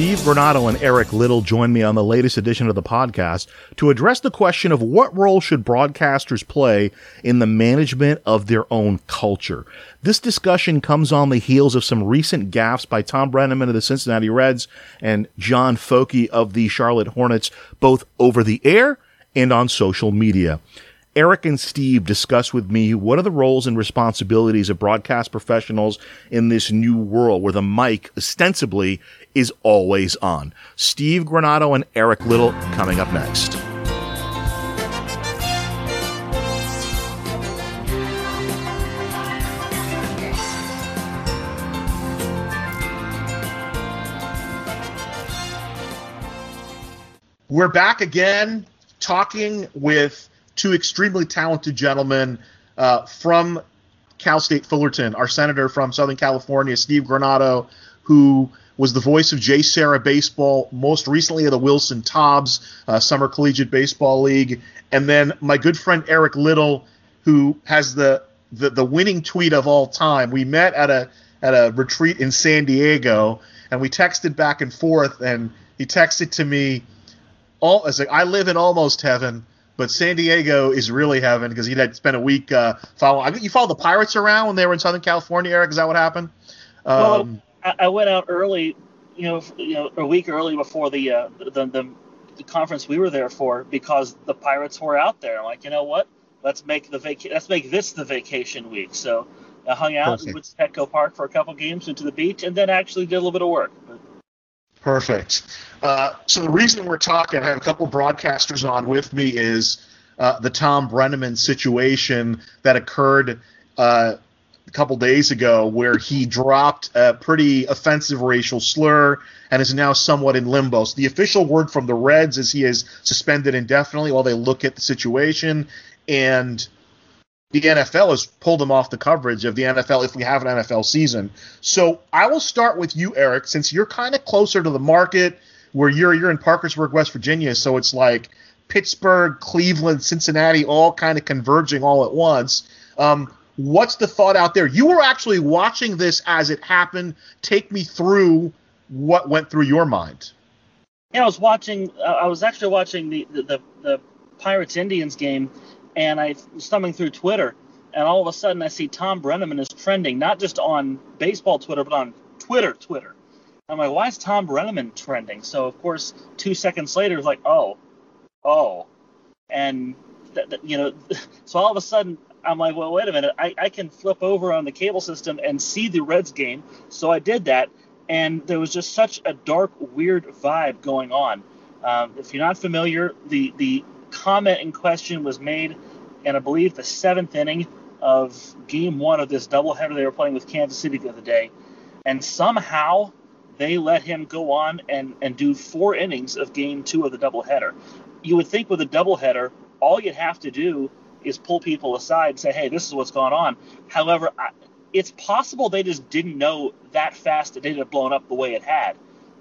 Steve Granado and Eric Little join me on the latest edition of the podcast to address the question of what role should broadcasters play in the management of their own culture. This discussion comes on the heels of some recent gaffes by Tom Brennaman of the Cincinnati Reds and John Focke of the Charlotte Hornets, both over the air and on social media. Eric and Steve discuss with me what are the roles and responsibilities of broadcast professionals in this new world where the mic ostensibly is always on. Steve Granado and Eric Little coming up next. We're back again talking with two extremely talented gentlemen uh, from Cal State Fullerton. Our senator from Southern California, Steve Granado, who was the voice of JSerra Baseball, most recently of the Wilson Tobs uh, Summer Collegiate Baseball League, and then my good friend Eric Little, who has the, the the winning tweet of all time. We met at a at a retreat in San Diego, and we texted back and forth, and he texted to me, "All like, I live in almost heaven." But San Diego is really heaven because he had spent a week uh, following. You followed the Pirates around when they were in Southern California, Eric. Is that what happened? Um, well, I went out early, you know, you know, a week early before the, uh, the, the the conference we were there for because the Pirates were out there. I'm like, you know what? Let's make the vac- Let's make this the vacation week. So I hung out Perfect. to Petco Park for a couple games, went to the beach, and then actually did a little bit of work. But, Perfect. Uh, so the reason we're talking, I have a couple broadcasters on with me, is uh, the Tom Brennaman situation that occurred uh, a couple days ago, where he dropped a pretty offensive racial slur and is now somewhat in limbo. So the official word from the Reds is he is suspended indefinitely while they look at the situation, and the NFL has pulled them off the coverage of the NFL if we have an NFL season. So I will start with you, Eric, since you're kind of closer to the market where you're you're in Parkersburg, West Virginia, so it's like Pittsburgh, Cleveland, Cincinnati, all kind of converging all at once. Um, what's the thought out there? You were actually watching this as it happened. Take me through what went through your mind. Yeah, I was watching. Uh, I was actually watching the the, the, the Pirates Indians game, and I was thumbing through Twitter, and all of a sudden I see Tom Brennaman is trending, not just on baseball Twitter, but on Twitter Twitter. I'm like, why is Tom Brennaman trending? So of course, two seconds later, it's like, oh, oh, and th- th- you know, so all of a sudden I'm like, well, wait a minute, I, I can flip over on the cable system and see the Reds game. So I did that, and there was just such a dark, weird vibe going on. Um, if you're not familiar, the the comment in question was made in, I believe, the seventh inning of Game One of this doubleheader they were playing with Kansas City the other day, and somehow they let him go on and and do four innings of Game Two of the doubleheader. You would think with a doubleheader, all you'd have to do is pull people aside and say, "Hey, this is what's going on." However, I, it's possible they just didn't know that fast that it had blown up the way it had.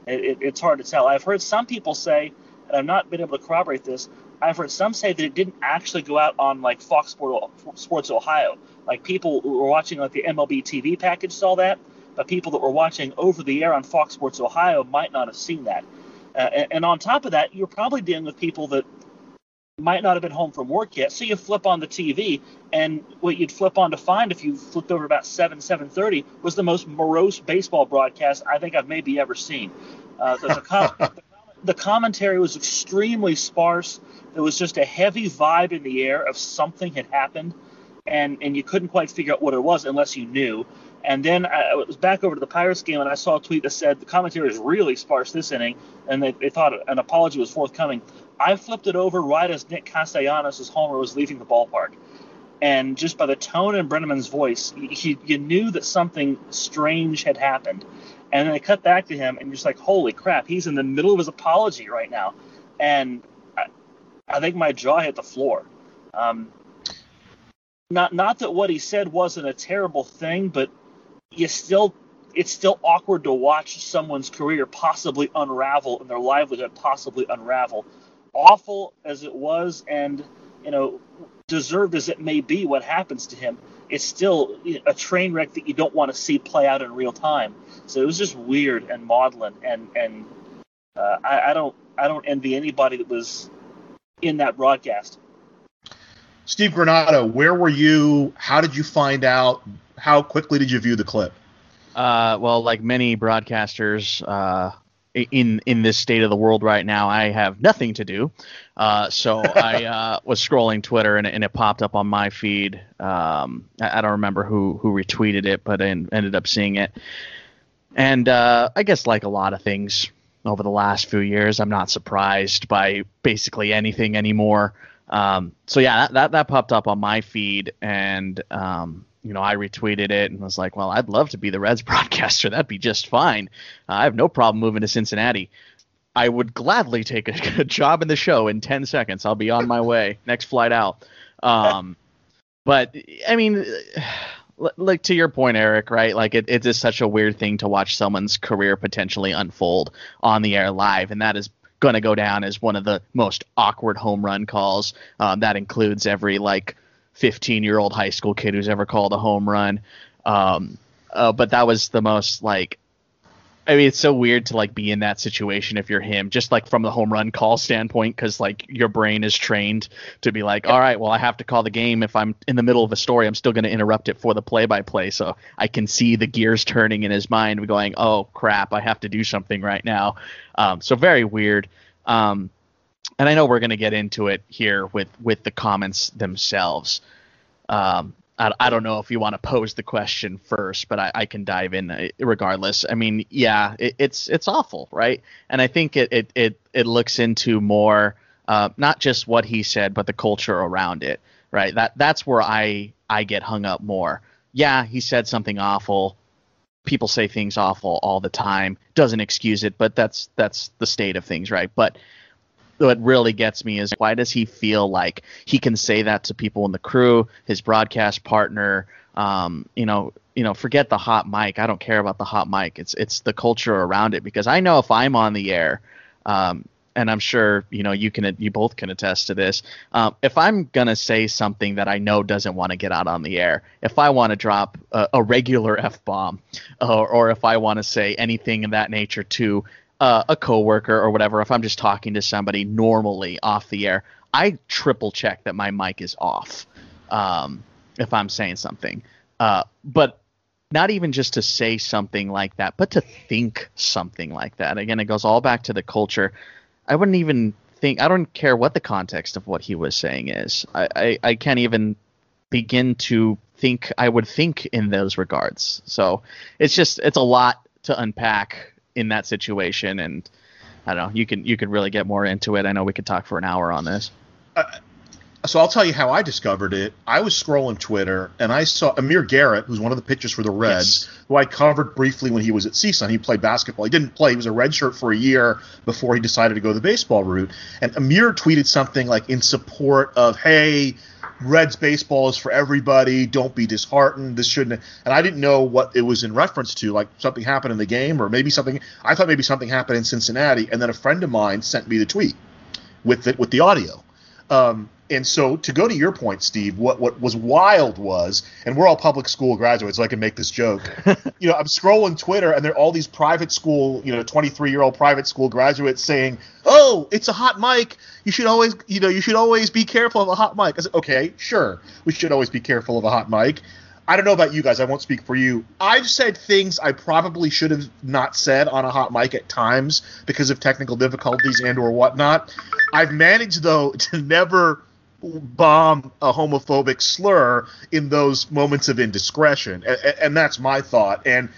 It, it, it's hard to tell. I've heard some people say, and I've not been able to corroborate this. I've heard some say that it didn't actually go out on like Fox Sports Ohio. Like people who were watching like the MLB TV package saw that, but people that were watching over the air on Fox Sports Ohio might not have seen that. Uh, and, and on top of that, you're probably dealing with people that might not have been home from work yet. So you flip on the TV, and what you'd flip on to find if you flipped over about seven seven thirty was the most morose baseball broadcast I think I've maybe ever seen. Uh, com- the, commentary was extremely sparse. There was just a heavy vibe in the air of something had happened, and and you couldn't quite figure out what it was unless you knew. And then uh, I was back over to the Pirates game, and I saw a tweet that said the commentary is really sparse this inning, and they, they thought an apology was forthcoming. I flipped it over right as Nick Castellanos' homer was leaving the ballpark. And just by the tone in Brennaman's voice, you, you knew that something strange had happened. And then they cut back to him, and you're just like, holy crap, he's in the middle of his apology right now. And I, think my jaw hit the floor. Um, not not that what he said wasn't a terrible thing, but you still it's still awkward to watch someone's career possibly unravel and their livelihood possibly unravel awful as it was and you know deserved as it may be what happens to him it's still a train wreck that you don't want to see play out in real time so it was just weird and maudlin and and uh, I, I don't I don't envy anybody that was in that broadcast. Steve Granado, where were you? How did you find out? How quickly did you view the clip? Uh, well, like many broadcasters uh, in in this state of the world right now, I have nothing to do. Uh, so I uh, was scrolling Twitter and, and, it popped up on my feed. Um, I, I, don't remember who who retweeted it, but I ended up seeing it. And uh, I guess like a lot of things over the last few years, I'm not surprised by basically anything anymore. Um, so yeah, that, that, that popped up on my feed, and um, you know I retweeted it and was like, well, I'd love to be the Reds broadcaster. That'd be just fine. Uh, I have no problem moving to Cincinnati. I would gladly take a, a, job in the show in 10 seconds. I'll be on my way. Next flight out. Um, but I mean, like to your point, Eric, right? Like it, it is such a weird thing to watch someone's career potentially unfold on the air live, and that is going to go down as one of the most awkward home run calls. Um, that includes every like 15 year old high school kid who's ever called a home run. Um, uh, but that was the most like I mean, it's so weird to like be in that situation if you're him, just like from the home run call standpoint, because like your brain is trained to be like, all right, well, I have to call the game. If I'm in the middle of a story, I'm still going to interrupt it for the play by play. So I can see the gears turning in his mind, going, oh crap, I have to do something right now. Um, so very weird. Um, and I know we're going to get into it here with with the comments themselves. Um, I, I don't know if you want to pose the question first, but I, I can dive in uh, regardless. I mean, yeah, it, it's it's awful, right? And I think it it it, it looks into more uh, not just what he said, but the culture around it, right? That that's where I I get hung up more. Yeah, he said something awful. People say things awful all the time. Doesn't excuse it, but that's that's the state of things, right? But what really gets me is why does he feel like he can say that to people in the crew, his broadcast partner? Um, you know, you know, forget the hot mic. I don't care about the hot mic. It's it's the culture around it because I know if I'm on the air, um, and I'm sure you know you can you both can attest to this. Um, if I'm gonna say something that I know doesn't want to get out on the air, if I want to drop a, a regular f bomb, or, or if I want to say anything in that nature to uh, a coworker or whatever, if I'm just talking to somebody normally off the air, I triple check that my mic is off um, if I'm saying something. Uh, but not even just to say something like that, but to think something like that. Again, it goes all back to the culture. I wouldn't even think. I don't care what the context of what he was saying is. I, I, I can't even begin to think. I would think in those regards. So it's just it's a lot to unpack in that situation and I don't know. You can you can really get more into it. I know we could talk for an hour on this. Uh, so I'll tell you how I discovered it. I was scrolling Twitter and I saw Amir Garrett, who's one of the pitchers for the Reds, yes. who I covered briefly when he was at CSUN. He played basketball. He didn't play. He was a red shirt for a year before he decided to go the baseball route. And Amir tweeted something like in support of, "Hey, Reds baseball is for everybody. Don't be disheartened. This shouldn't. And I didn't know what it was in reference to. Like something happened in the game, or maybe something. I thought maybe something happened in Cincinnati. And then a friend of mine sent me the tweet with it with the audio. Um, and so to go to your point, Steve, what what was wild was, and we're all public school graduates, so I can make this joke. you know, I'm scrolling Twitter, and there are all these private school, you know, 23 year old private school graduates saying, "Oh, it's a hot mic. You should always, you know, you should always be careful of a hot mic." I said, "Okay, sure, we should always be careful of a hot mic." I don't know about you guys. I won't speak for you. I've said things I probably should have not said on a hot mic at times because of technical difficulties and or whatnot. I've managed though to never bomb a homophobic slur in those moments of indiscretion, and, and that's my thought. And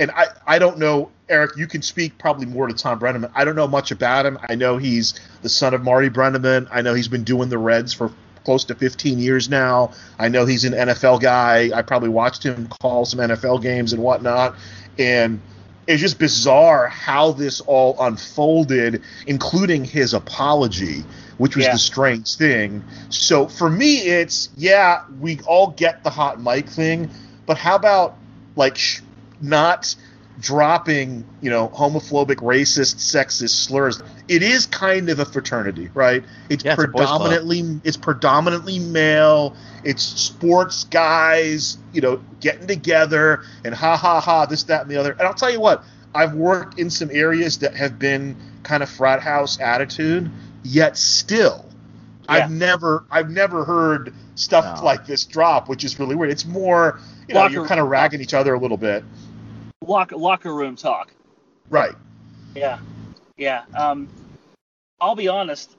and I I don't know, Eric. You can speak probably more to Tom Brennaman. I don't know much about him. I know he's the son of Marty Brennaman. I know he's been doing the Reds for close to 15 years now. I know he's an NFL guy. I probably watched him call some NFL games and whatnot, and it's just bizarre how this all unfolded, including his apology which was yeah. the strange thing. So for me, it's yeah, we all get the hot mic thing, but how about like sh- not dropping, you know, homophobic, racist, sexist slurs? It is kind of a fraternity, right? It's yeah, predominantly it's, it's predominantly male. It's sports guys, you know, getting together and ha ha ha, this, that, and the other. And I'll tell you what, I've worked in some areas that have been kind of frat house attitude, yet still, Yeah. I've never I've never heard stuff No. like this drop, which is really weird. It's more, you know, you're kind of ragging each other a little bit, Locker locker room talk. right? Yeah, yeah. Um, I'll be honest.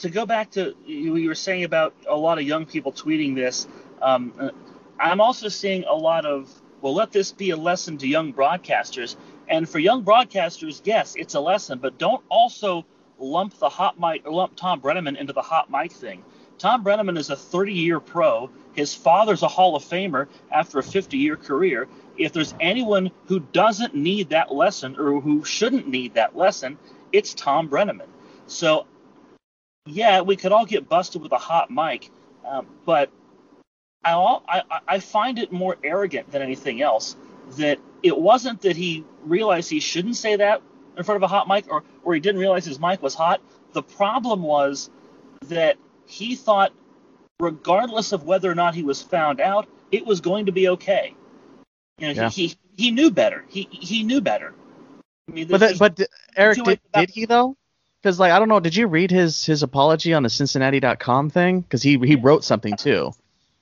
To go back to you you were saying about a lot of young people tweeting this, um, uh, I'm also seeing a lot of well, let this be a lesson to young broadcasters. And for young broadcasters, yes, it's a lesson, but don't also lump the hot mic or lump Tom Brennaman into the hot mic thing. Tom Brennaman is a 30-year pro. His father's a Hall of Famer after a 50-year career. If there's anyone who doesn't need that lesson or who shouldn't need that lesson, it's Tom Brennaman. So, yeah, we could all get busted with a hot mic, um, but I, I- I find it more arrogant than anything else that it wasn't that he realized he shouldn't say that in front of a hot mic or, or he didn't realize his mic was hot. The problem was that he thought, regardless of whether or not he was found out, it was going to be okay. You know, Yeah. he, he he knew better. He he knew better. I mean, But that, but Eric, did, late for that. did he though? Because like I don't know, did you read his his apology on the Cincinnati.com thing? Because he he wrote something too.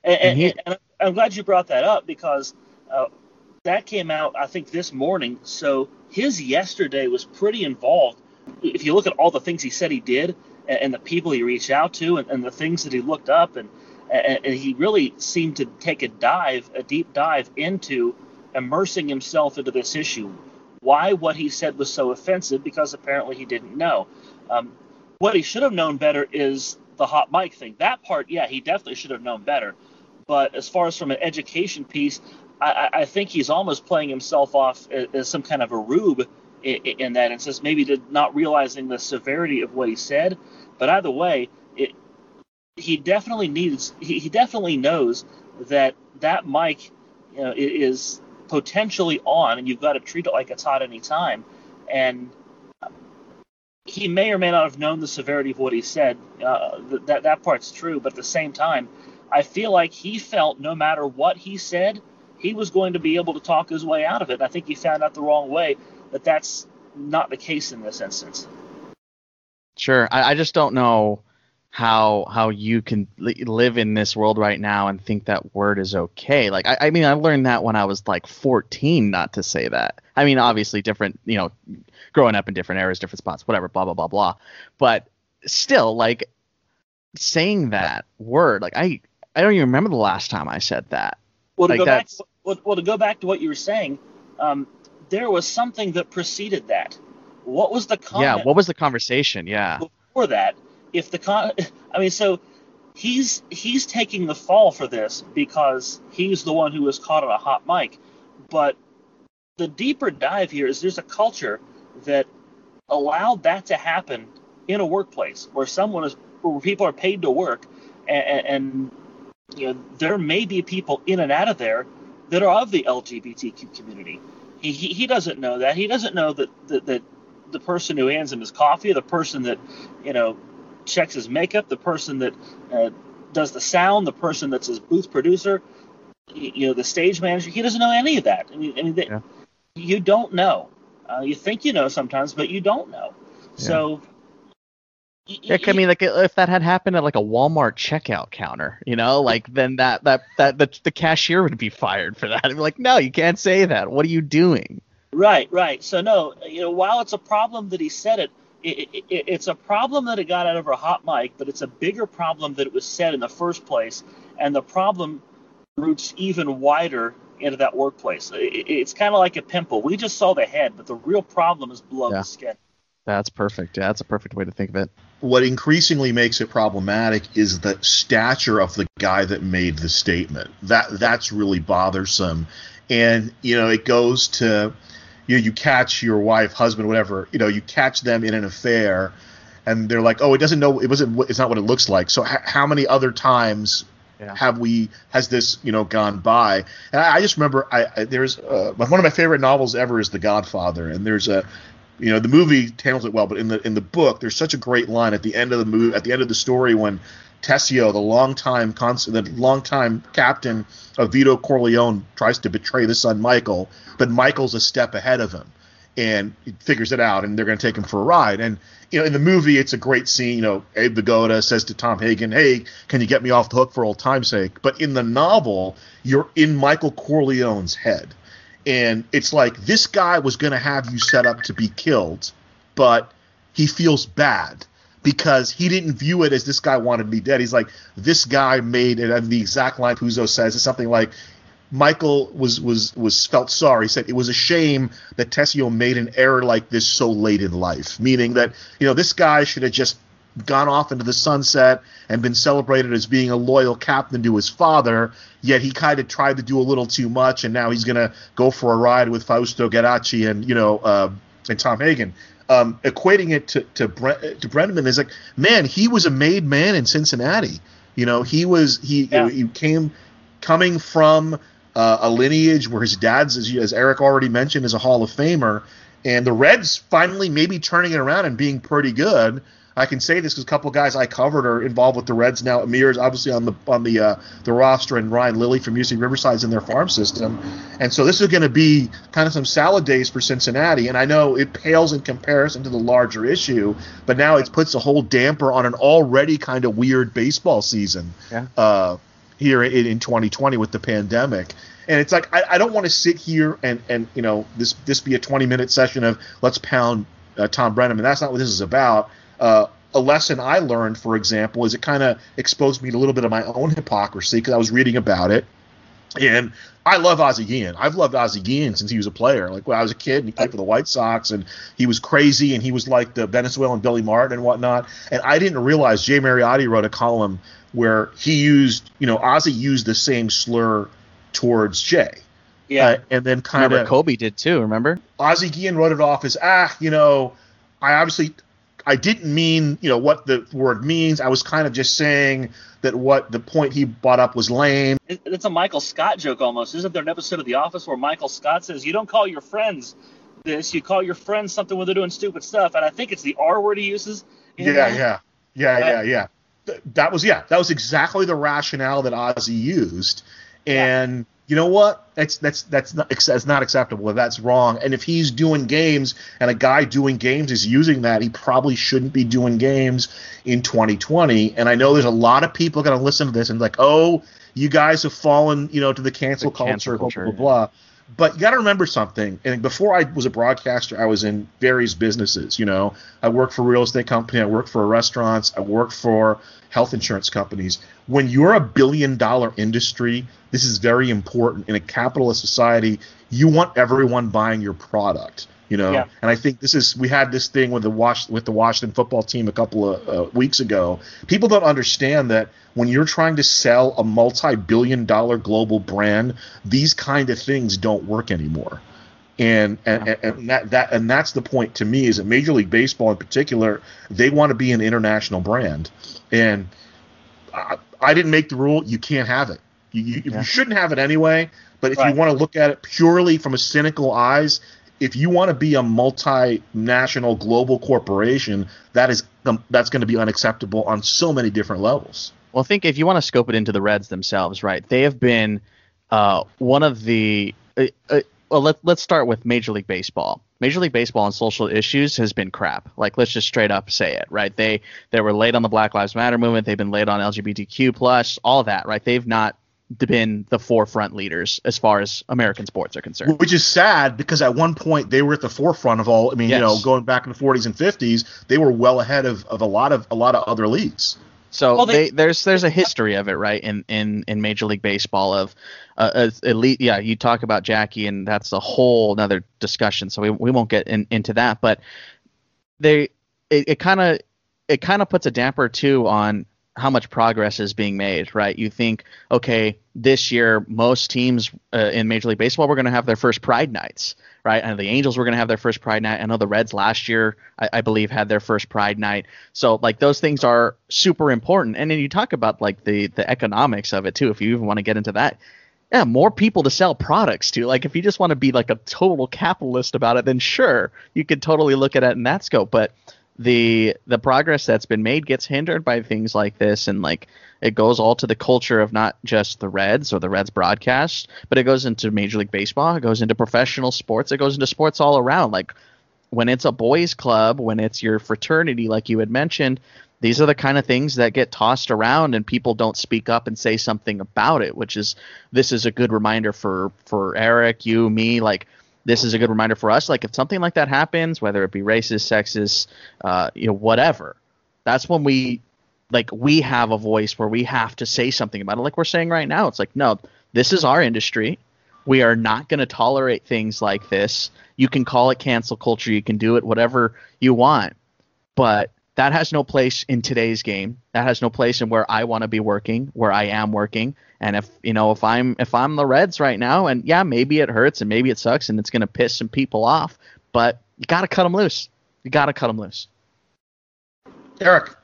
And, And he- and I'm glad you brought that up because uh, that came out, I think, this morning. So his yesterday was pretty involved. If you look at all the things he said he did and, and the people he reached out to and, and the things that he looked up, and, and, and he really seemed to take a dive, a deep dive into immersing himself into this issue. Why what he said was so offensive? Because apparently he didn't know. Um, what he should have known better is the hot mic thing. That part, yeah, he definitely should have known better. But as far as from an education piece, I, I- think he's almost playing himself off as, some kind of a rube in, in that instance, maybe not realizing the severity of what he said. But either way, it, he definitely needs, he, he definitely knows that that mic you know, is potentially on, and you've got to treat it like it's hot any time. And he may or may not have known the severity of what he said. Uh, th- that that part's true, but at the same time, I feel like he felt no matter what he said, he was going to be able to talk his way out of it. I think he found out the wrong way but that's not the case in this instance. Sure. I, I just don't know how how you can li- live in this world right now and think that word is okay. Like I, I mean, I learned that when I was like 14, not to say that. I mean, obviously different, you know, growing up in different eras, different spots, whatever, blah blah blah blah. But still, like saying that word, like I I don't even remember the last time I said that. Well, to Like go back, well, well, to go back to what you were saying, um, there was something that preceded that. What was the comment Yeah. What was the conversation? Yeah. before that? If the con, I mean, so he's he's taking the fall for this because he's the one who was caught on a hot mic. But the deeper dive here is there's a culture that allowed that to happen in a workplace where someone is where people are paid to work and, and you know there may be people in and out of there that are of the LGBTQ community. He, he, he doesn't know that. He doesn't know that, that that the person who hands him his coffee, the person that you know checks his makeup, the person that uh, does the sound, the person that's his booth producer, you know, the stage manager. He doesn't know any of that. I mean, I mean they, Yeah. you don't know. Uh, you think you know sometimes, but you don't know. So. Yeah, I mean, like if that had happened at like a Walmart checkout counter, you know, like then that that that the, the cashier would be fired for that. I'd be like, no, you can't say that. What are you doing? Right, right. So no, you know, while it's a problem that he said it, it, it, it it's a problem that it got out over a hot mic, but it's a bigger problem that it was said in the first place, and the problem roots even wider into that workplace. It, it- it's kind of like a pimple. We just saw the head, but the real problem is below Yeah. the skin. That's perfect. Yeah, that's a perfect way to think of it. what increasingly makes it problematic is the stature of the guy that made the statement. That that's really bothersome, and you know it goes to you know, you catch your wife, husband, whatever. You know, you catch them in an affair, and they're like, "Oh, it doesn't know. It wasn't. It's not what it looks like." So h- how many other times Yeah. have we has this you know gone by? And I, I just remember I, I there's uh, one of my favorite novels ever is The Godfather, and there's a you know the movie handles it well, but in the in the book there's such a great line at the end of the movie at the end of the story when Tessio, the longtime cons- the longtime captain of Vito Corleone, tries to betray the son Michael, but Michael's a step ahead of him. and he figures it out, and they're going to take him for a ride. And you know, in the movie, it's a great scene. You know, Abe Vigoda says to Tom Hagen, "Hey, can you get me off the hook for old time's sake?" But in the novel, you're in Michael Corleone's head, and it's like this guy was going to have you set up to be killed, but he feels bad because he didn't view it as this guy wanted me dead. He's like, this guy made it. And the exact line Puzo says is something like, Michael was was was felt sorry. He said it was a shame that Tessio made an error like this so late in life, meaning that you know this guy should have just gone off into the sunset and been celebrated as being a loyal captain to his father. Yet he kind of tried to do a little too much, and now he's gonna go for a ride with Fausto Geraci and you know uh, and Tom Hagen. Um, equating it to to, Bre- to is like, man, he was a made man in Cincinnati. You know, he was he Yeah. he came coming from uh, a lineage where his dad's, as, as Eric already mentioned, is a Hall of Famer, and the Reds finally maybe turning it around and being pretty good. I can say this because a couple guys I covered are involved with the Reds now. Amir is obviously on the on the uh, the roster, and Ryan Lillie from UC Riverside's in their farm system, and so this is going to be kind of some salad days for Cincinnati. And I know it pales in comparison to the larger issue, but now it puts a whole damper on an already kind of weird baseball season Yeah. uh, here in, in 2020 with the pandemic. And it's like I, I don't want to sit here and and you know this this be a 20 minute session of let's pound uh, Tom Brennan, and that's not what this is about. Uh, a lesson I learned, for example, is it kind of exposed me to a little bit of my own hypocrisy because I was reading about it. And I love Ozzie Guillen. I've loved Ozzie Guillen since he was a player. Like when I was a kid, and he played for the White Sox, and he was crazy, and he was like the Venezuelan Billy Martin and whatnot. And I didn't realize Jay Mariotti wrote a column where he used, you know, Ozzie used the same slur towards Jay. Yeah. Uh, and then kind of Kobe did too. Remember? Ozzie Guillen wrote it off as ah, you know, I obviously I didn't mean you know what the word means. I was kind of just saying that what the point he brought up was lame. It's a Michael Scott joke almost. Isn't there an episode of The Office where Michael Scott says, "You don't call your friends this. You call your friends something when they're doing stupid stuff." And I think it's the R word he uses. Yeah, yeah, yeah, yeah, yeah. Th- That was yeah, that was exactly the rationale that Ozzie used, and you know what? That's that's that's not that's not acceptable. That's wrong. And if he's doing games and a guy doing games is using that, he probably shouldn't be doing games in 2020. And I know there's a lot of people going to listen to this and like, oh, you guys have fallen, you know, to the cancel The culture, cancel culture, blah blah blah. But you got to remember something. And before I was a broadcaster, I was in various businesses. You know, I worked for a real estate company. I worked for restaurants. I worked for health insurance companies. When you're a billion dollar industry, this is very important in a capitalist society. You want everyone buying your product. You know, Yeah. and I think this is we had this thing with the Wash with the Washington football team a couple of uh, weeks ago. People don't understand that when you're trying to sell a multi-billion-dollar global brand, these kind of things don't work anymore. And and, and, and that, that and that's the point to me is that Major League Baseball in particular, they want to be an international brand, and I, I didn't make the rule. You can't have it. You, you, Yeah. you shouldn't have it anyway. But if Right. you want to look at it purely from a cynical eyes, if you want to be a multinational global corporation, that is um, that's going to be unacceptable on so many different levels. Well, I think if you want to scope it into the Reds themselves, right? They have been uh, one of the. Uh, uh, well, let, let's start with Major League Baseball. Major League Baseball on social issues has been crap. Like, let's just straight up say it, right? They they were late on the Black Lives Matter movement. They've been late on LGBTQ plus, all that, right? They've not been the forefront leaders as far as American sports are concerned. Which is sad because at one point they were at the forefront of all. I mean, you know, going back in the 40s and 50s, they were well ahead of, of a lot of a lot of other leagues. So Well, they, they- there's there's a history of it, right? In in in Major League Baseball of uh, elite. Yeah, you talk about Jackie, and that's a whole another discussion. So we we won't get in, into that, but they it kind of it kind of puts a damper too on how much progress is being made, right? You think, okay, this year most teams uh, in Major League Baseball were going to have their first Pride nights, right? And the Angels were going to have their first Pride night. I know the Reds last year, I, I believe, had their first Pride night. So like those things are super important. And then you talk about like the the economics of it too, if you even want to get into that. Yeah, more people to sell products to. Like if you just want to be like a total capitalist about it, then sure, you could totally look at it in that scope. But the the progress that's been made gets hindered by things like this and like it goes all to the culture of not just the Reds or the Reds broadcast, but it goes into Major League Baseball, it goes into professional sports, it goes into sports all around. Like when it's a boys club, when it's your fraternity like you had mentioned, these are the kind of things that get tossed around and people don't speak up and say something about it, which is this is a good reminder for for Eric, you, me, like this is a good reminder for us. Like if something like that happens, whether it be racist, sexist, uh, you know, whatever, that's when we like we have a voice where we have to say something about it. Like we're saying right now, it's like no, this is our industry. We are not going to tolerate things like this. You can call it cancel culture. You can do it whatever you want, but that has no place in today's game. That has no place in where I want to be working, where I am working. And if you know, if I'm if I'm the Reds right now, and yeah, maybe it hurts and maybe it sucks and it's going to piss some people off, but you got to cut them loose. You got to cut them loose. Eric.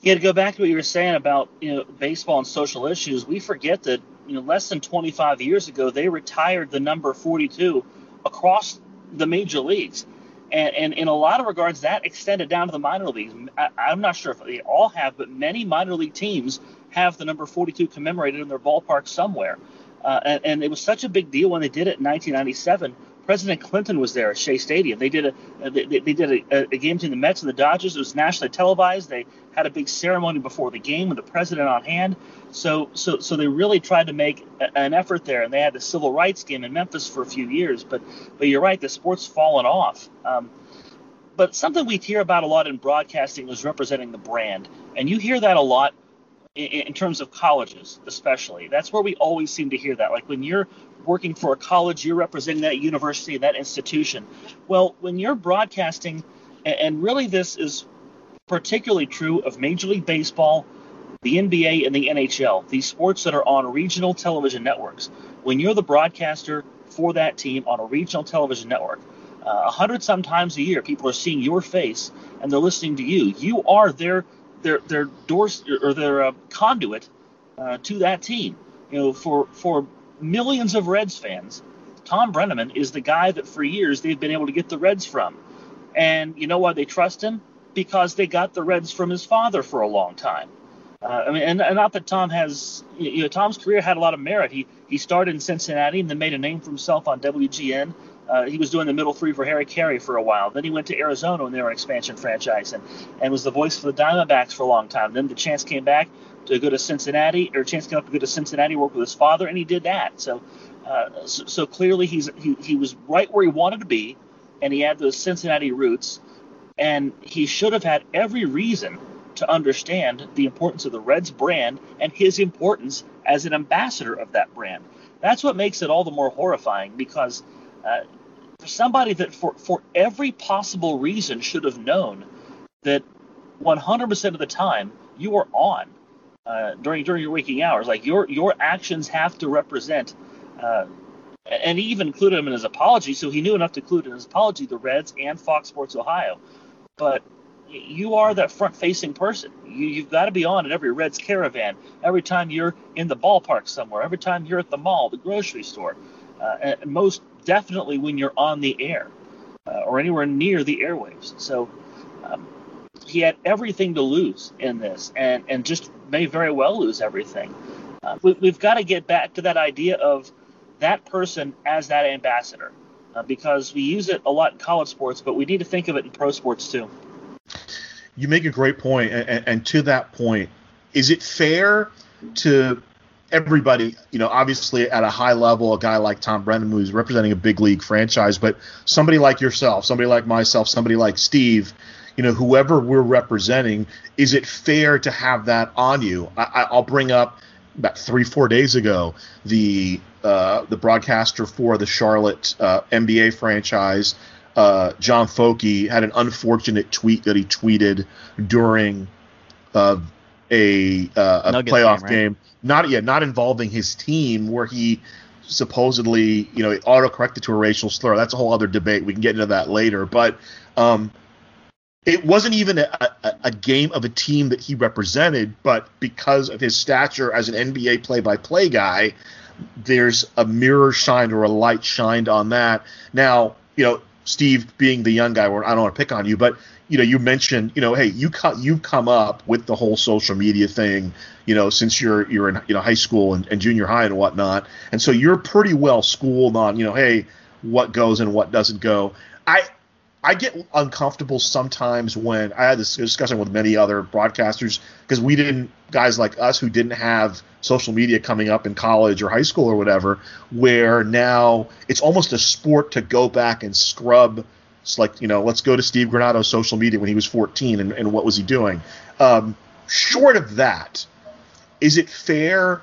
Yeah, to go back to what you were saying about you know baseball and social issues, we forget that you know less than 25 years ago they retired the number 42 across the major leagues. And, and in a lot of regards, that extended down to the minor leagues. I, I'm not sure if they all have, but many minor league teams have the number 42 commemorated in their ballpark somewhere. Uh, and, and, it was such a big deal when they did it in 1997 President Clinton was there at Shea Stadium. They did a uh, they, they did a, a, game between the Mets and the Dodgers. It was nationally televised. They had a big ceremony before the game with the president on hand. So so so they really tried to make a, an effort there, and they had the civil rights game in Memphis for a few years. But but you're right, the sport's fallen off. Um, but something we hear about a lot in broadcasting is representing the brand, and you hear that a lot in, in terms of colleges, especially. That's where we always seem to hear that. Like when you're working for a college, you're representing that university, that institution. Well, when you're broadcasting, and really this is particularly true of Major League Baseball, the NBA, and the NHL, these sports that are on regional television networks. When you're the broadcaster for that team on a regional television network, uh, a uh, hundred sometimes a year, people are seeing your face and they're listening to you. You are their their their doors or their uh, conduit uh, to that team. You know, for for millions of Reds fans, Tom Brennaman is the guy that for years they've been able to get the Reds from. And you know why they trust him? Because they got the Reds from his father for a long time. Uh, I mean, and, and, not that Tom has, you know, Tom's career had a lot of merit. He he started in Cincinnati and then made a name for himself on WGN. Uh, he was doing the middle three for Harry Caray for a while. Then he went to Arizona when they were an expansion franchise and, and was the voice for the Diamondbacks for a long time. Then the chance came back to go to Cincinnati, or a chance came up to go to Cincinnati, work with his father, and he did that. So, uh, so, so, clearly he's he, he was right where he wanted to be, and he had those Cincinnati roots, and he should have had every reason to understand the importance of the Reds brand and his importance as an ambassador of that brand. That's what makes it all the more horrifying because uh, for somebody that for, for every possible reason should have known that 100% of the time you are on uh, during during your waking hours. Like your your actions have to represent, uh, and he even included him in his apology, so he knew enough to include in his apology the Reds and Fox Sports Ohio. But you are that front-facing person. You, you've got to be on at every Reds caravan, every time you're in the ballpark somewhere, every time you're at the mall, the grocery store, uh, and most definitely when you're on the air uh, or anywhere near the airwaves. So. Um, he had everything to lose in this, and and just may very well lose everything. Uh, we, have got to get back to that idea of that person as that ambassador, uh, because we use it a lot in college sports, but we need to think of it in pro sports too. You make a great point, and, and to that point, is it fair to everybody, you know, obviously at a high level, a guy like Tom Brennaman who's representing a big league franchise, but somebody like yourself, somebody like myself, somebody like Steve, you know, whoever we're representing, is it fair to have that on you? I, will bring up about three, four days ago the uh, the broadcaster for the Charlotte uh, NBA franchise, uh, John Focke, had an unfortunate tweet that he tweeted during uh, a uh, a playoff game, right? game, not yet, not involving his team, where he supposedly, you know, auto corrected to a racial slur. That's a whole other debate. We can get into that later, but. Um, it wasn't even a, a, a, game of a team that he represented, but because of his stature as an NBA play-by-play guy, there's a mirror shined or a light shined on that. Now, you know, Steve being the young guy, where I don't want to pick on you, but you know, you mentioned, you know, hey, you cut, you've come up with the whole social media thing, you know, since you're you're in you know high school and, and junior high and whatnot, and so you're pretty well schooled on, you know, hey, what goes and what doesn't go. I I get uncomfortable sometimes when I had this discussion with many other broadcasters because we didn't guys like us who didn't have social media coming up in college or high school or whatever, where now it's almost a sport to go back and scrub. It's like you know, let's go to Steve Granado's social media when he was 14 and, and what was he doing. Um, short of that, is it fair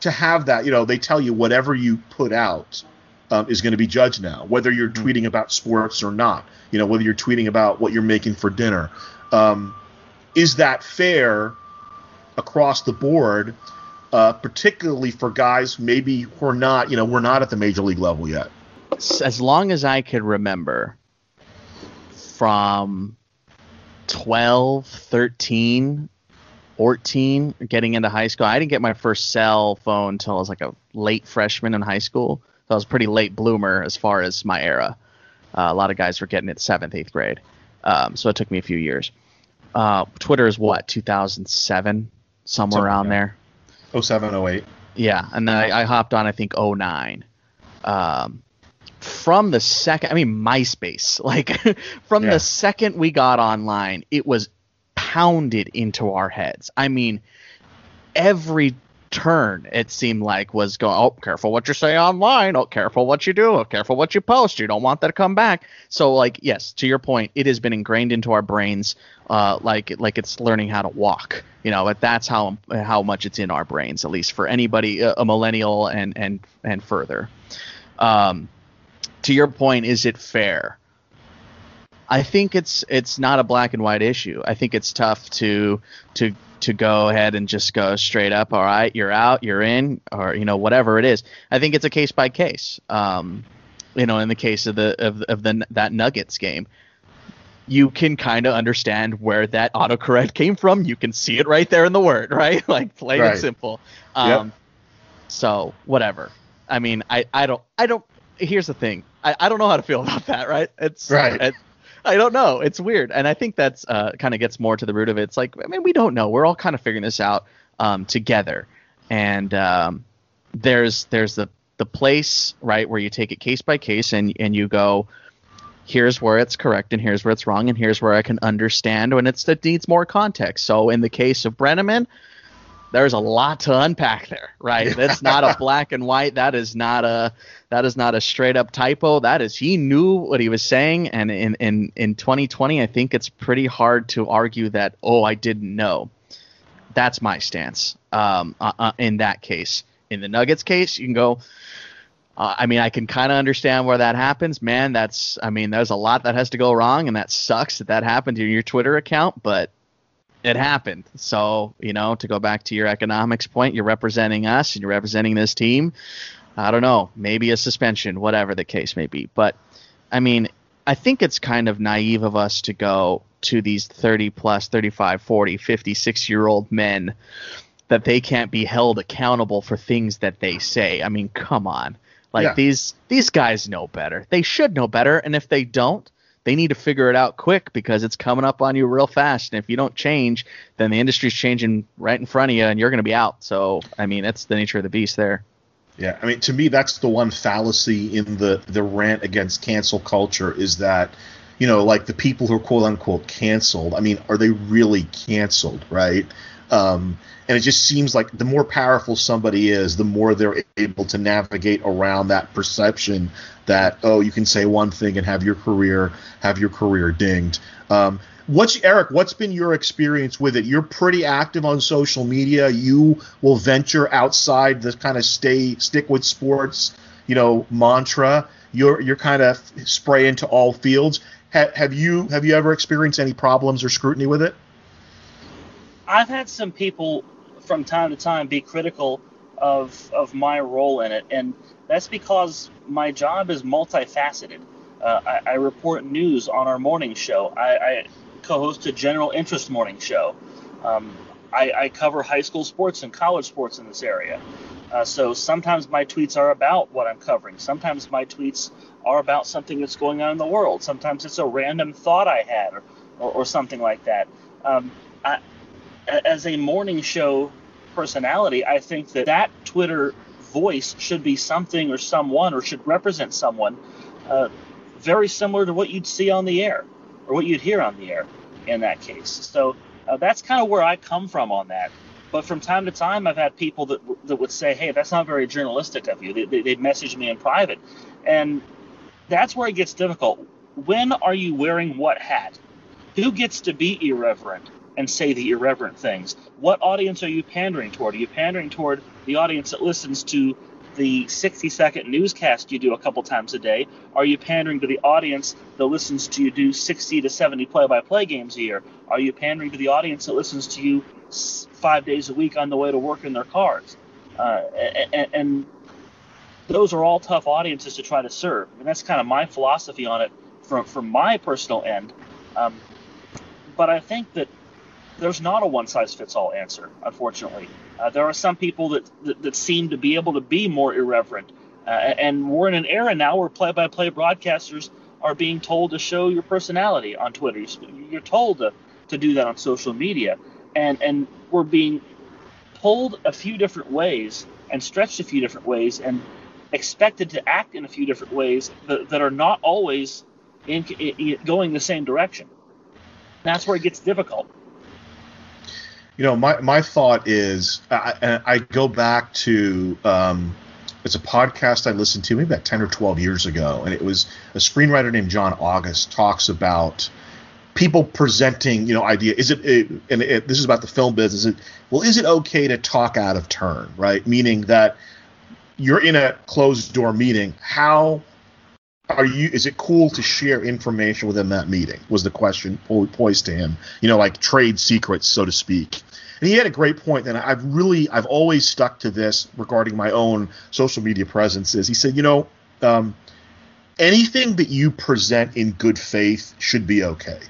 to have that? You know, they tell you whatever you put out um, is going to be judged now, whether you're mm-hmm. tweeting about sports or not. You know, whether you're tweeting about what you're making for dinner. Um, is that fair across the board, uh, particularly for guys maybe who are not, you know, we're not at the major league level yet? As long as I can remember, from 12, 13, 14, getting into high school, I didn't get my first cell phone until I was like a late freshman in high school. So I was pretty late bloomer as far as my era. Uh, a lot of guys were getting it seventh, eighth grade. Um, so it took me a few years. Uh, Twitter is what 2007, somewhere Something around like there. 07, 08. Yeah, and then I, I hopped on I think 09. Um, from the second, I mean MySpace, like from yeah. the second we got online, it was pounded into our heads. I mean, every turn it seemed like was going oh careful what you say online. Oh careful what you do. Oh careful what you post. You don't want that to come back. So like yes to your point it has been ingrained into our brains uh, like like it's learning how to walk. You know but that's how how much it's in our brains at least for anybody a millennial and and and further. Um, to your point is it fair I think it's it's not a black and white issue. I think it's tough to to to go ahead and just go straight up. All right, you're out, you're in, or you know whatever it is. I think it's a case by case. Um, you know, in the case of the of, of the that Nuggets game, you can kind of understand where that autocorrect came from. You can see it right there in the word, right? like plain right. and simple. Um, yep. So whatever. I mean, I I don't I don't. Here's the thing. I, I don't know how to feel about that, right? It's right. It, I don't know. It's weird, and I think that's uh, kind of gets more to the root of it. It's like, I mean, we don't know. We're all kind of figuring this out um, together, and um, there's there's the the place right where you take it case by case, and and you go, here's where it's correct, and here's where it's wrong, and here's where I can understand when it's that needs more context. So in the case of Brennaman, there's a lot to unpack there, right? That's not a black and white. That is not a that is not a straight up typo. That is he knew what he was saying, and in in in 2020, I think it's pretty hard to argue that oh I didn't know. That's my stance. Um, uh, uh, in that case, in the Nuggets case, you can go. Uh, I mean, I can kind of understand where that happens, man. That's, I mean, there's a lot that has to go wrong, and that sucks that that happened to your Twitter account. But it happened. So, you know, to go back to your economics point, you're representing us and you're representing this team. I don't know, maybe a suspension, whatever the case may be. But I mean, I think it's kind of naive of us to go to these 30 plus, 35, 40, 56 year old men that they can't be held accountable for things that they say. I mean, come on. Like yeah. these these guys know better. They should know better and if they don't, they need to figure it out quick because it's coming up on you real fast. And if you don't change, then the industry's changing right in front of you, and you're going to be out. So, I mean, that's the nature of the beast there. Yeah, I mean, to me, that's the one fallacy in the the rant against cancel culture is that, you know, like the people who are quote unquote canceled. I mean, are they really canceled, right? Um, and it just seems like the more powerful somebody is, the more they're able to navigate around that perception that oh, you can say one thing and have your career have your career dinged. Um, what's Eric? What's been your experience with it? You're pretty active on social media. You will venture outside the kind of stay stick with sports, you know, mantra. You're you're kind of spray into all fields. Ha- have you have you ever experienced any problems or scrutiny with it? I've had some people from time to time be critical of of my role in it, and that's because my job is multifaceted. Uh, I, I, report news on our morning show. I, I co-host a general interest morning show. Um, I, I, cover high school sports and college sports in this area. Uh, so sometimes my tweets are about what I'm covering. Sometimes my tweets are about something that's going on in the world. Sometimes it's a random thought I had or, or, or something like that. Um, I, as a morning show personality, I think that that Twitter voice should be something or someone or should represent someone uh, very similar to what you'd see on the air or what you'd hear on the air in that case. So uh, that's kind of where I come from on that. But from time to time, I've had people that, that would say, hey, that's not very journalistic of you. They, they, they'd message me in private. And that's where it gets difficult. When are you wearing what hat? Who gets to be irreverent and say the irreverent things? What audience are you pandering toward? Are you pandering toward the audience that listens to the 60 second newscast you do a couple times a day? Are you pandering to the audience that listens to you do 60 to 70 play by play games a year? Are you pandering to the audience that listens to you five days a week on the way to work in their cars? Uh, and, and, those are all tough audiences to try to serve. And that's kind of my philosophy on it from, from my personal end. Um, but I think that there's not a one size fits all answer, unfortunately. Uh, there are some people that, that, that, seem to be able to be more irreverent. Uh, and we're in an era now where play by play broadcasters are being told to show your personality on Twitter. You're told to, to do that on social media. And, and we're being pulled a few different ways and stretched a few different ways and expected to act in a few different ways that, that are not always in, in, going the same direction. That's where it gets difficult you know, my, my thought is I, I go back to um, it's a podcast I listened to maybe about 10 or 12 years ago, and it was a screenwriter named John August talks about people presenting, you know, idea. Is it, it and it, this is about the film business. It, well, is it okay to talk out of turn, right? Meaning that you're in a closed door meeting. How are you is it cool to share information within that meeting was the question poised to him. You know like trade secrets so to speak. And he had a great point and i've really i've always stuck to this regarding my own social media presences he said you know um, anything that you present in good faith should be okay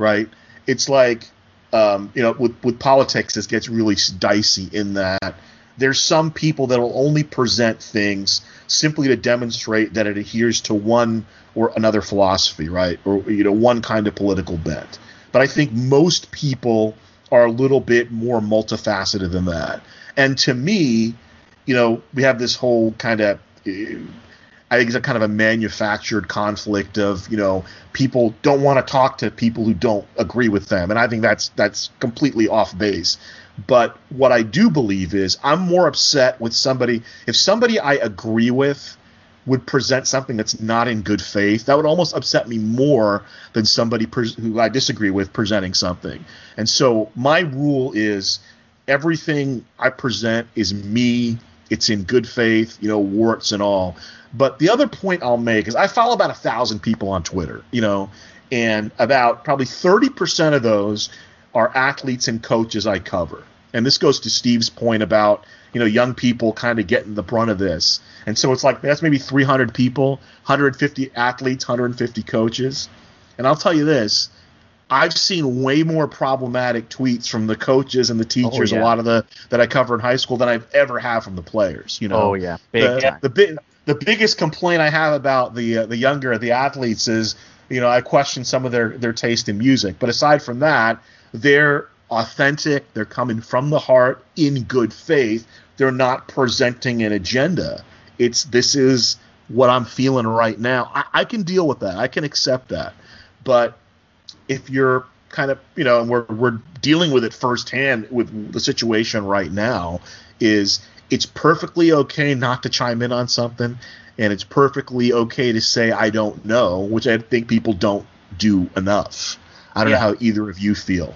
right? It's like um, you know with, with politics this gets really dicey in that there's some people that will only present things simply to demonstrate that it adheres to one or another philosophy, right? Or you know, one kind of political bent. But I think most people are a little bit more multifaceted than that. And to me, you know, we have this whole kind of I think it's a kind of a manufactured conflict of you know people don't want to talk to people who don't agree with them, and I think that's that's completely off base. But what I do believe is I'm more upset with somebody if somebody I agree with would present something that's not in good faith. That would almost upset me more than somebody pres- who I disagree with presenting something. And so my rule is everything I present is me. It's in good faith, you know, warts and all. But the other point I'll make is I follow about a thousand people on Twitter, you know, and about probably 30% of those are athletes and coaches I cover. And this goes to Steve's point about, you know, young people kind of getting the brunt of this. And so it's like that's maybe 300 people, 150 athletes, 150 coaches. And I'll tell you this, I've seen way more problematic tweets from the coaches and the oh, teachers, oh, yeah. a lot of the that I cover in high school than I've ever had from the players. You know, oh yeah, big the, time. The, the, the biggest complaint I have about the uh, the younger the athletes is, you know, I question some of their their taste in music. But aside from that, they're authentic. They're coming from the heart in good faith. They're not presenting an agenda. It's this is what I'm feeling right now. I, I can deal with that. I can accept that. But if you're kind of you know, and we're we're dealing with it firsthand with the situation right now, is it's perfectly okay not to chime in on something, and it's perfectly okay to say I don't know, which I think people don't do enough. I don't yeah. know how either of you feel.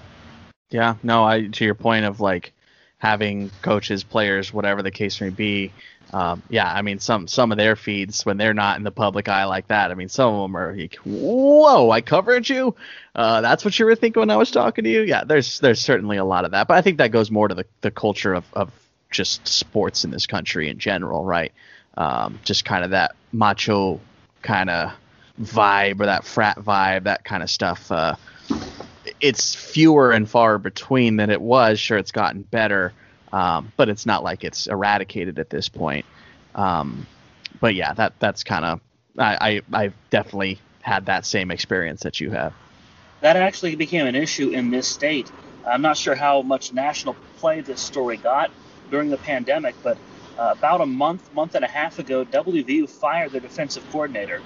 Yeah, no, I to your point of like having coaches, players, whatever the case may be. Um, yeah, I mean some some of their feeds when they're not in the public eye like that. I mean some of them are like, whoa, I covered you. Uh, that's what you were thinking when I was talking to you. Yeah, there's there's certainly a lot of that, but I think that goes more to the the culture of of just sports in this country in general, right? Um, just kind of that macho kind of vibe or that frat vibe, that kind of stuff. Uh, it's fewer and far between than it was. Sure, it's gotten better, um, but it's not like it's eradicated at this point. Um, but yeah, that that's kind of I, I I've definitely had that same experience that you have. That actually became an issue in this state. I'm not sure how much national play this story got during the pandemic, but uh, about a month, month and a half ago, WVU fired their defensive coordinator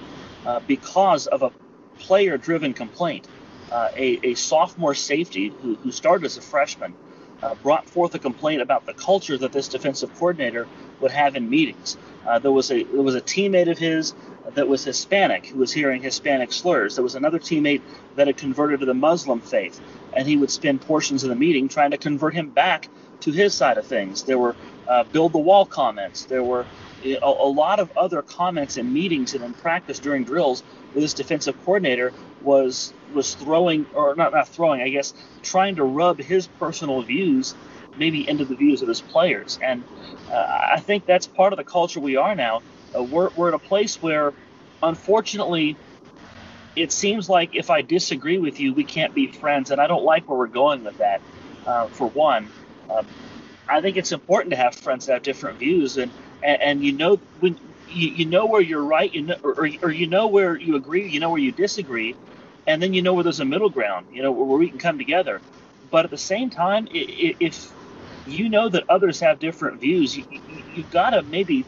uh, because of a player-driven complaint. Uh, a, a, sophomore safety who, who, started as a freshman uh, brought forth a complaint about the culture that this defensive coordinator would have in meetings. Uh, there was a there was a teammate of his that was Hispanic who was hearing Hispanic slurs. There was another teammate that had converted to the Muslim faith, and he would spend portions of the meeting trying to convert him back to his side of things. There were uh, build the wall comments. There were a, a, lot of other comments in meetings and in practice during drills where this defensive coordinator was was throwing or not not throwing, I guess, trying to rub his personal views maybe into the views of his players. And uh, I think that's part of the culture we are now. Uh, we're, we're at a place where, unfortunately, it seems like if I disagree with you, we can't be friends. And I don't like where we're going with that, uh, for one. Um, I think it's important to have friends that have different views. And, and, and you know, when you, you know where you're right, you know, or, or you know where you agree, you know where you disagree, and then you know where there's a middle ground, you know, where we can come together. But at the same time, if you know that others have different views. You, you, you've got to maybe,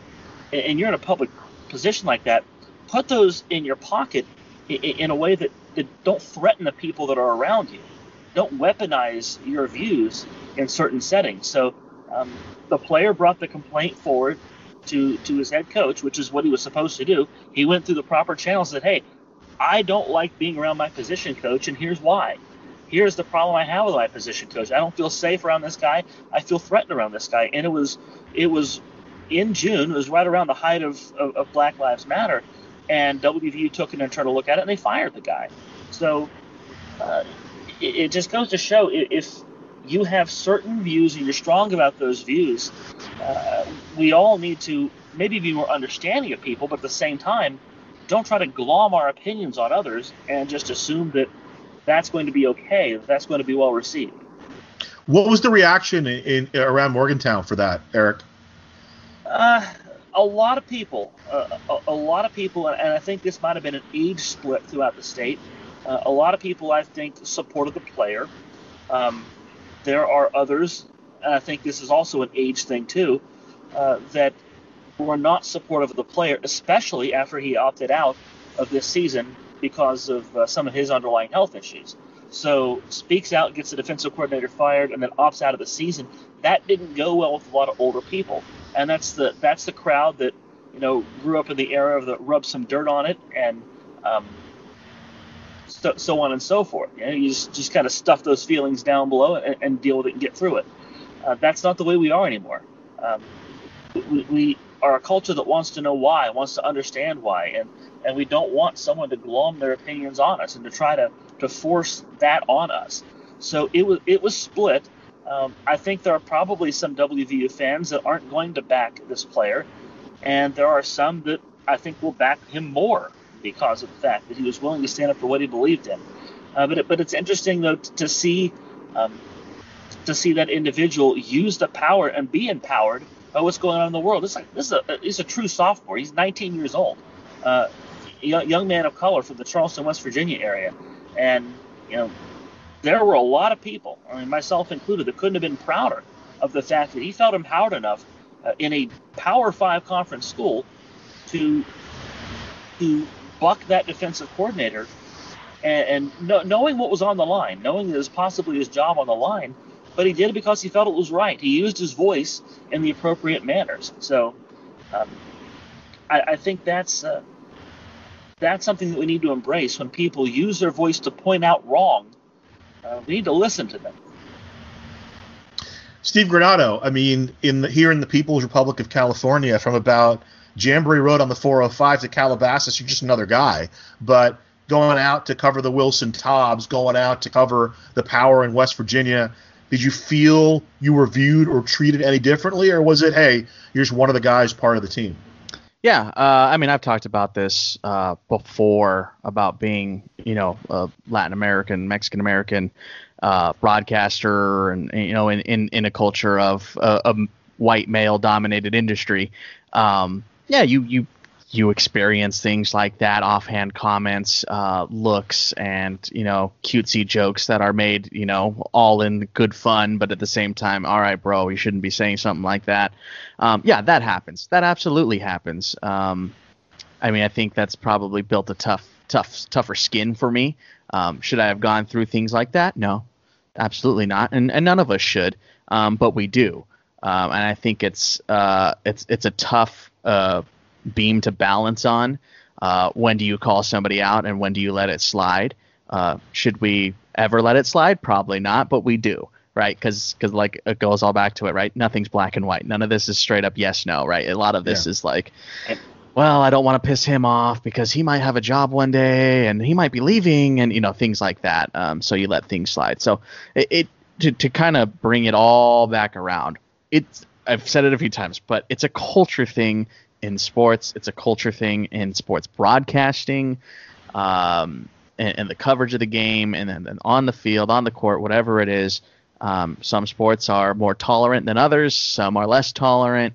and you're in a public position like that, put those in your pocket in, a way that, that don't threaten the people that are around you. Don't weaponize your views in certain settings. So um, the player brought the complaint forward to to his head coach, which is what he was supposed to do. He went through the proper channels. and Said, "Hey, I don't like being around my position coach, and here's why." here's the problem I have with my position coach. I don't feel safe around this guy. I feel threatened around this guy. And it was it was in June. It was right around the height of, of, of Black Lives Matter, and WVU took an internal look at it and they fired the guy. So uh, it, it, just goes to show if you have certain views and you're strong about those views, uh, we all need to maybe be more understanding of people, but at the same time, don't try to glom our opinions on others and just assume that that's going to be okay. That's going to be well received. What was the reaction in, in around Morgantown for that, Eric? Uh, a lot of people, uh, a, a, lot of people, and I think this might have been an age split throughout the state. Uh, a lot of people, I think, supported the player. Um, there are others, and I think this is also an age thing too, uh, that were not supportive of the player, especially after he opted out of this season because of uh, some of his underlying health issues. So speaks out, gets the defensive coordinator fired, and then opts out of the season. That didn't go well with a lot of older people, and that's the that's the crowd that you know grew up in the era of the rub some dirt on it and um, so, so, on and so forth. You, know, you just just kind of stuff those feelings down below and, and deal with it and get through it. Uh, that's not the way we are anymore. Um, we, we are a culture that wants to know why, wants to understand why, and and we don't want someone to glom their opinions on us and to try to, to force that on us. So it was it was split. Um, I think there are probably some WVU fans that aren't going to back this player, and there are some that I think will back him more because of the fact that he was willing to stand up for what he believed in. Uh, but it, but it's interesting though to, to see um, to see that individual use the power and be empowered by what's going on in the world. This this is a he's a true sophomore. He's 19 years old. Uh, young man of color from the Charleston, West Virginia area, and you know there were a lot of people, I mean myself included, that couldn't have been prouder of the fact that he felt empowered enough uh, in a Power Five conference school to to buck that defensive coordinator, and, and knowing what was on the line, knowing that it was possibly his job on the line, but he did it because he felt it was right. He used his voice in the appropriate manners. So. Um, I, I, think that's uh, that's something that we need to embrace when people use their voice to point out wrong. Uh, we need to listen to them. Steve Granado, I mean, in the, here in the People's Republic of California, from about Jamboree Road on the 405 to Calabasas, you're just another guy. But going out to cover the Wilson Tobs, going out to cover the Power in West Virginia, did you feel you were viewed or treated any differently, or was it, hey, you're just one of the guys part of the team? Yeah, uh, I mean, I've talked about this uh, before about being, you know, a Latin American, Mexican American uh, broadcaster, and you know, in in, in a culture of uh, a white male dominated industry. Um, yeah, you you you experience things like that offhand comments uh, looks and you know cutesy jokes that are made you know all in good fun but at the same time all right bro you shouldn't be saying something like that. Um, yeah that happens. That absolutely happens. Um, i mean i think that's probably built a tough tough tougher skin for me. Um, should i have gone through things like that? No absolutely not and, and none of us should um, but we do. Um, and i think it's uh, it's it's a tough uh, beam to balance on. Uh, when do you call somebody out and when do you let it slide? Uh, should we ever let it slide? Probably not, but we do, right? Because because like it goes all back to it, right? Nothing's black and white. None of this is straight up yes no, right? A lot of this yeah. is like, well, I don't want to piss him off because he might have a job one day and he might be leaving, and you know things like that. Um, so you let things slide. So it, it to to kind of bring it all back around. It's I've said it a few times, but it's a culture thing in sports. It's a culture thing in sports broadcasting, um, and, and, the coverage of the game, and then on the field, on the court, whatever it is. Um, some sports are more tolerant than others. Some are less tolerant.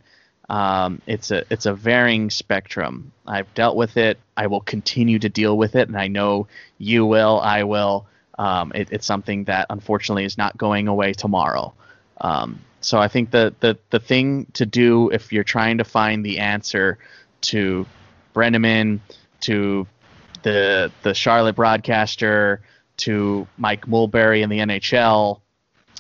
Um, it's a it's a varying spectrum. I've dealt with it. I will continue to deal with it, and I know you will. I will. Um, it, it's something that unfortunately is not going away tomorrow. Um, so I think the, the the thing to do if you're trying to find the answer to Brennaman, to the the Charlotte broadcaster, to Mike Milbury in the NHL,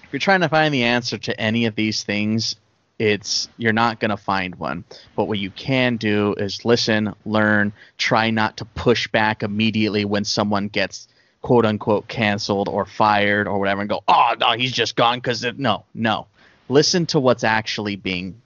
if you're trying to find the answer to any of these things, it's you're not going to find one. But what you can do is listen, learn, try not to push back immediately when someone gets quote unquote canceled or fired or whatever and go, "Oh, no, he's just gone cuz no, no listen to what's actually being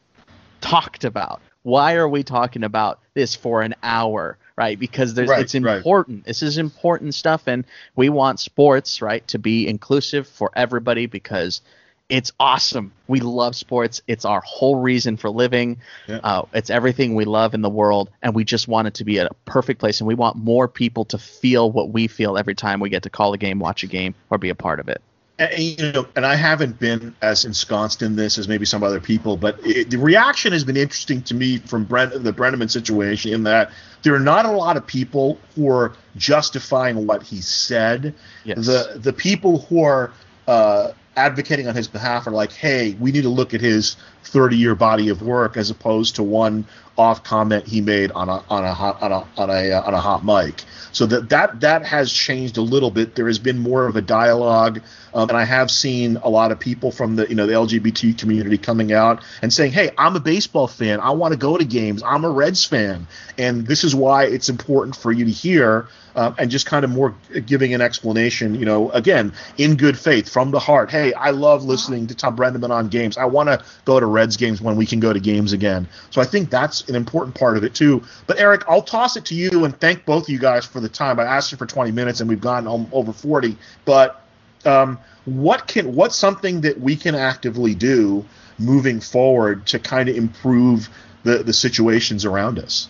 talked about. Why are we talking about this for an hour? Right, because there's, right, it's important. Right. This is important stuff, and we want sports, right, to be inclusive for everybody because it's awesome. We love sports. It's our whole reason for living. Yeah. Uh, it's everything we love in the world, and we just want it to be a perfect place. And we want more people to feel what we feel every time we get to call a game, watch a game, or be a part of it and, you know, and I haven't been as ensconced in this as maybe some other people, but it, the reaction has been interesting to me from Brent, the Brennaman situation in that there are not a lot of people who are justifying what he said. Yes. The the people who are uh, advocating on his behalf are like, hey, we need to look at his 30 year body of work as opposed to one off comment he made on a on a hot on a on a uh, on a hot mic. So that that that has changed a little bit. There has been more of a dialogue, um, and I have seen a lot of people from the you know the LGBT community coming out and saying, "Hey, I'm a baseball fan. I want to go to games. I'm a Reds fan, and this is why it's important for you to hear." Uh, and just kind of more giving an explanation, you know, again, in good faith, from the heart. Hey, I love listening to Tom Brennaman on games. I want to go to Reds games when we can go to games again. So I think that's an important part of it too. But Eric, I'll toss it to you and thank both of you guys for the time. I asked you for 20 minutes and we've gone over 40. But um, what can what's something that we can actively do moving forward to kind of improve the the situations around us?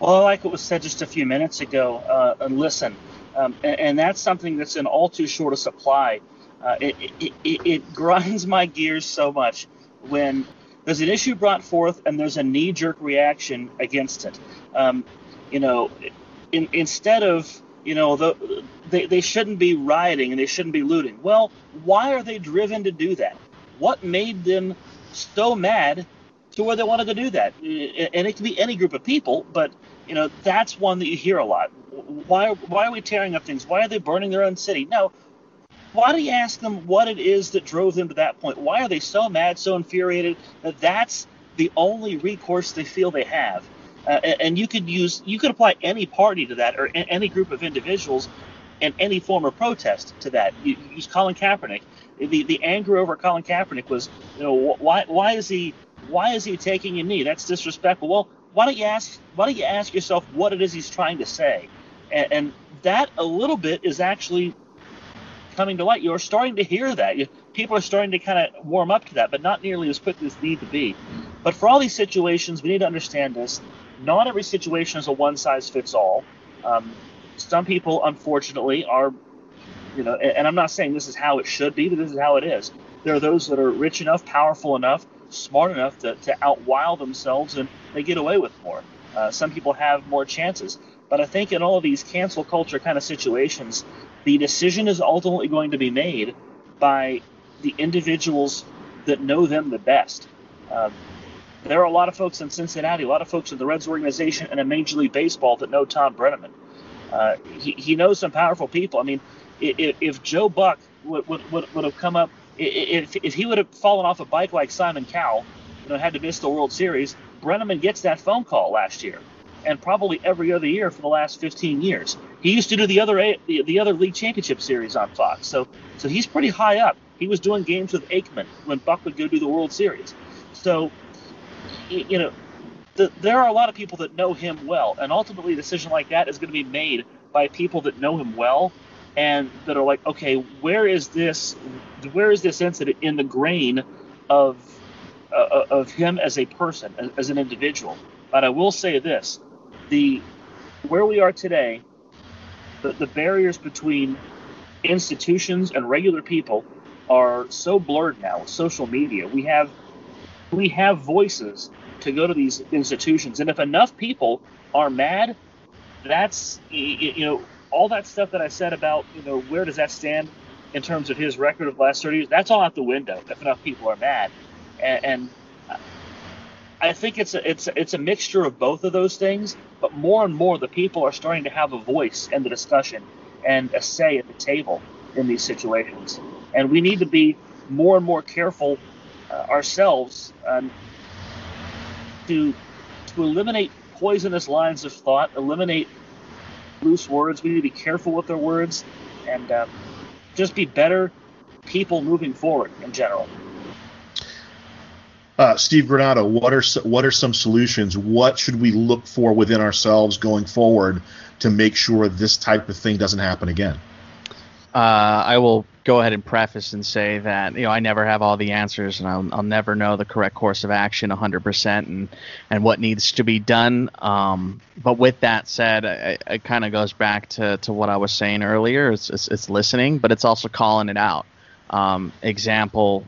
Well, like it was said just a few minutes ago, uh, listen, um, and, and, that's something that's in all too short a supply. Uh, it, it, it, it grinds my gears so much when there's an issue brought forth and there's a knee-jerk reaction against it. Um, you know, in, instead of you know the, they, they shouldn't be rioting and they shouldn't be looting. Well, why are they driven to do that? What made them so mad to where they wanted to do that? And it can be any group of people, but you know that's one that you hear a lot. Why why are we tearing up things? Why are they burning their own city? No, why do you ask them what it is that drove them to that point? Why are they so mad, so infuriated that that's the only recourse they feel they have? Uh, and you could use, you could apply any party to that, or any group of individuals, and any form of protest to that. You, use Colin Kaepernick. The the anger over Colin Kaepernick was, you know, why why is he why is he taking a knee? That's disrespectful. Well, why don't you ask why don't you ask yourself what it is he's trying to say? And, and that a little bit is actually coming to light. You're starting to hear that. You, people are starting to kind of warm up to that, but not nearly as quickly as need to be. But for all these situations, we need to understand this. Not every situation is a one size fits all. Um, some people, unfortunately, are, you know, and I'm not saying this is how it should be, but this is how it is. There are those that are rich enough, powerful enough, smart enough to, to outwile themselves, and they get away with more. Uh, some people have more chances. But I think in all of these cancel culture kind of situations, the decision is ultimately going to be made by the individuals that know them the best. Uh, there are a lot of folks in Cincinnati, a lot of folks in the Reds organization and in Major League Baseball that know Tom Brennaman. Uh, he, he knows some powerful people. I mean, if, if Joe Buck would, would, would, would have come up, if, if he would have fallen off a bike like Simon Cowell, you know, had to miss the World Series, Brennaman gets that phone call last year, and probably every other year for the last 15 years. He used to do the other the, the other league championship series on Fox, so so he's pretty high up. He was doing games with Aikman when Buck would go do the World Series. So, you know, the, there are a lot of people that know him well, and ultimately, a decision like that is going to be made by people that know him well and that are like, okay, where is this? Where is this incident in the grain of uh, of him as a person, as, as an individual? But I will say this: the where we are today, the, the barriers between institutions and regular people are so blurred now with social media. We have we have voices to go to these institutions, and if enough people are mad, that's you know all that stuff that I said about you know where does that stand in terms of his record of the last 30 years. That's all out the window if enough people are mad, and, and I think it's a, it's it's a mixture of both of those things. But more and more, the people are starting to have a voice in the discussion and a say at the table in these situations, and we need to be more and more careful uh, ourselves um, to to eliminate poisonous lines of thought, eliminate loose words. We need to be careful with our words, and um, just be better people moving forward in general. Uh, Steve Granado, what are what are some solutions? What should we look for within ourselves going forward to make sure this type of thing doesn't happen again? Uh, I will go ahead and preface and say that you know I never have all the answers, and I'll, I'll never know the correct course of action 100% and and what needs to be done. Um, but with that said, it, kind of goes back to, to what I was saying earlier. It's, it's, it's listening, but it's also calling it out. Um, example,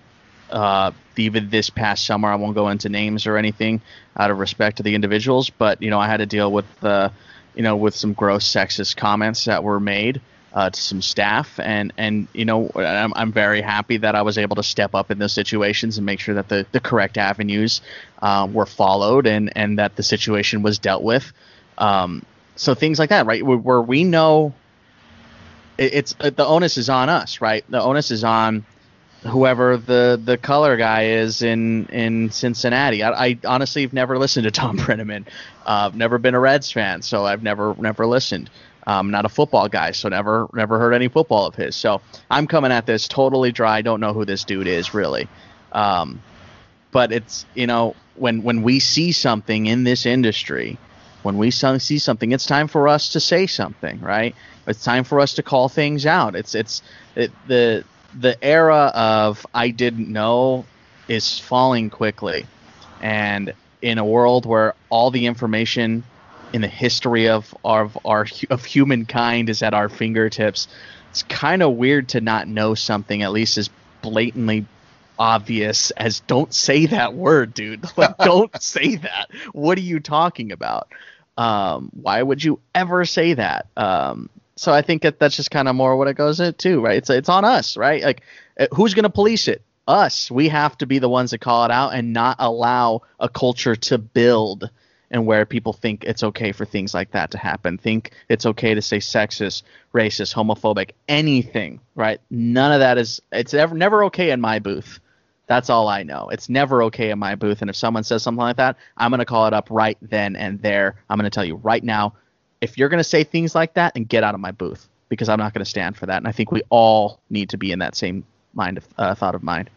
uh, even this past summer, I won't go into names or anything out of respect to the individuals, but you know I had to deal with uh, you know with some gross sexist comments that were made uh, to some staff, and and you know I'm, I'm very happy that I was able to step up in those situations and make sure that the, the correct avenues uh, were followed and and that the situation was dealt with. Um, so things like that, right? Where, we know it's uh, the onus is on us, right? The onus is on whoever the the color guy is in in Cincinnati. I, I honestly have never listened to Tom Brennaman. Uh, I've never been a Reds fan, so I've never never listened. I'm not a football guy, so never never heard any football of his. So I'm coming at this totally dry. Don't know who this dude is really. Um, but it's you know when when we see something in this industry, when we see something, it's time for us to say something, right? It's time for us to call things out. It's it's it, the the era of I didn't know is falling quickly, and in a world where all the information in the history of of our of humankind is at our fingertips. It's kind of weird to not know something at least as blatantly obvious as don't say that word, dude. Like don't say that. What are you talking about? Um, why would you ever say that? Um, so I think that that's just kind of more what it goes into, right? It's it's on us, right? Like uh, who's going to police it? Us. We have to be the ones that call it out and not allow a culture to build and where people think it's okay for things like that to happen. Think it's okay to say sexist, racist, homophobic, anything, right? None of that is it's ever never okay in my booth. That's all I know. It's never okay in my booth and if someone says something like that, I'm going to call it up right then and there. I'm going to tell you right now, if you're going to say things like that, then get out of my booth because I'm not going to stand for that. And I think we all need to be in that same mind of uh, thought of mind.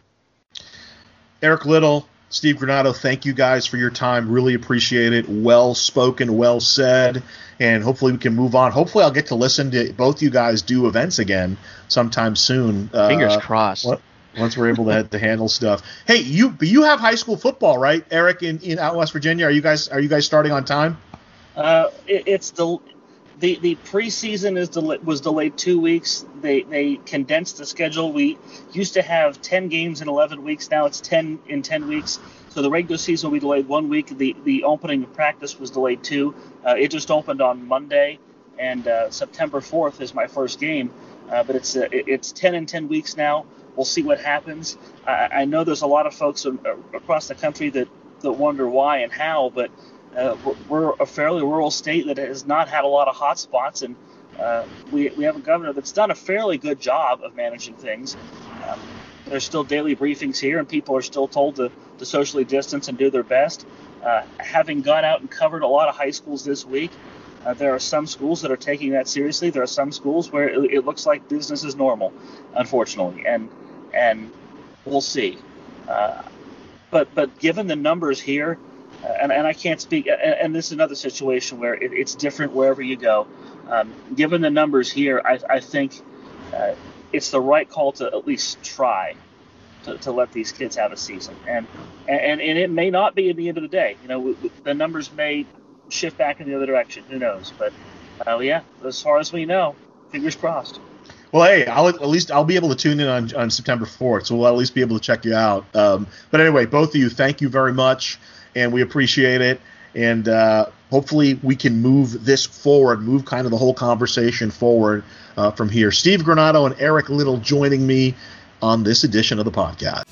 Eric Little, Steve Granado, thank you guys for your time. Really appreciate it. Well spoken, well said. And hopefully we can move on. Hopefully I'll get to listen to both you guys do events again sometime soon. Fingers uh, crossed. Once we're able to, to handle stuff. Hey, you you have high school football, right, Eric? In, in out West Virginia, are you guys are you guys starting on time? Uh, it, it's the the the preseason is del- was delayed two weeks. They they condensed the schedule. We used to have ten games in eleven weeks. Now it's ten in ten weeks. So the regular season will be delayed one week. The the opening practice was delayed two. Uh, it just opened on Monday, and uh, September fourth is my first game. Uh, but it's uh, it's ten in ten weeks now. We'll see what happens. I, I know there's a lot of folks across the country that that wonder why and how, but uh, we're a fairly rural state that has not had a lot of hot spots, and uh, we, we have a governor that's done a fairly good job of managing things. Um, there's still daily briefings here, and people are still told to, to socially distance and do their best. Uh, having gone out and covered a lot of high schools this week, uh, there are some schools that are taking that seriously. There are some schools where it, it looks like business is normal, unfortunately, and and we'll see. Uh, but but given the numbers here, and, and I can't speak. And, and, this is another situation where it, it's different wherever you go. Um, given the numbers here, I, I think uh, it's the right call to at least try to, to let these kids have a season. And, and and it may not be at the end of the day. You know, the numbers may shift back in the other direction. Who knows? But uh, yeah, as far as we know, fingers crossed. Well, hey, I'll at least I'll be able to tune in on, on September 4th, so we'll at least be able to check you out. Um, but anyway, both of you, thank you very much and we appreciate it. And uh, hopefully, we can move this forward, move kind of the whole conversation forward uh, from here. Steve Granado and Eric Little joining me on this edition of the podcast.